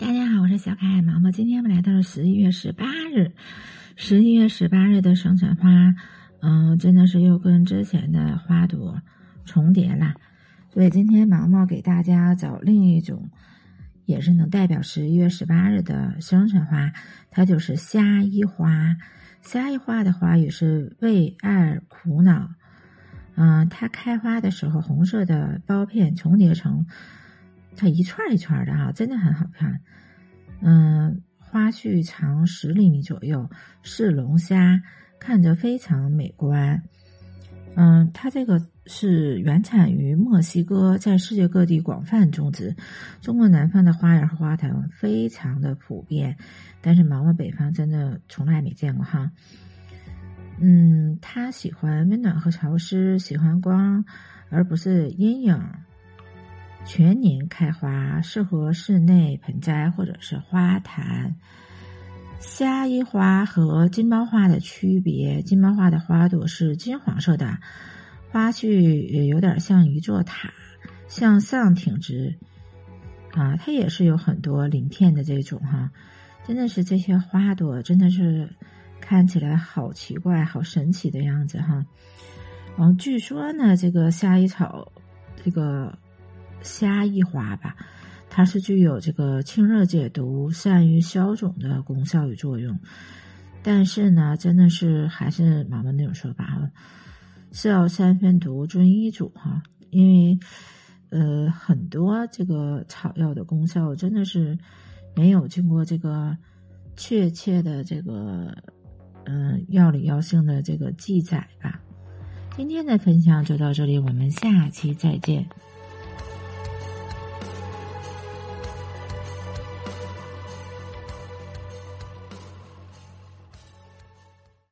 大家好，我是小可爱毛毛。今天我们来到了十一月十八日，十一月十八日的生辰花，嗯，真的是又跟之前的花朵重叠了。所以今天毛毛给大家找另一种，也是能代表十一月十八日的生辰花，它就是虾衣花。虾衣花的花语是为爱苦恼，嗯，它开花的时候，红色的苞片重叠成。它一串一串的哈，真的很好看。嗯，花序长十厘米左右，是龙虾，看着非常美观。嗯，它这个是原产于墨西哥，在世界各地广泛种植。中国南方的花园和花坛非常的普遍，但是毛毛北方真的从来没见过哈。嗯，它喜欢温暖和潮湿，喜欢光而不是阴影。全年开花，适合室内盆栽或者是花坛。虾衣花和金包花的区别：金包花的花朵是金黄色的，花序有点像一座塔，向上挺直。啊，它也是有很多鳞片的这种哈，真的是这些花朵真的是看起来好奇怪、好神奇的样子哈。嗯据说呢，这个虾衣草，这个。虾衣花吧，它是具有这个清热解毒、善于消肿的功效与作用。但是呢，真的是还是毛毛那种说法哈，是要三分毒遵医嘱哈。因为呃，很多这个草药的功效真的是没有经过这个确切的这个嗯药理药性的这个记载吧。今天的分享就到这里，我们下期再见。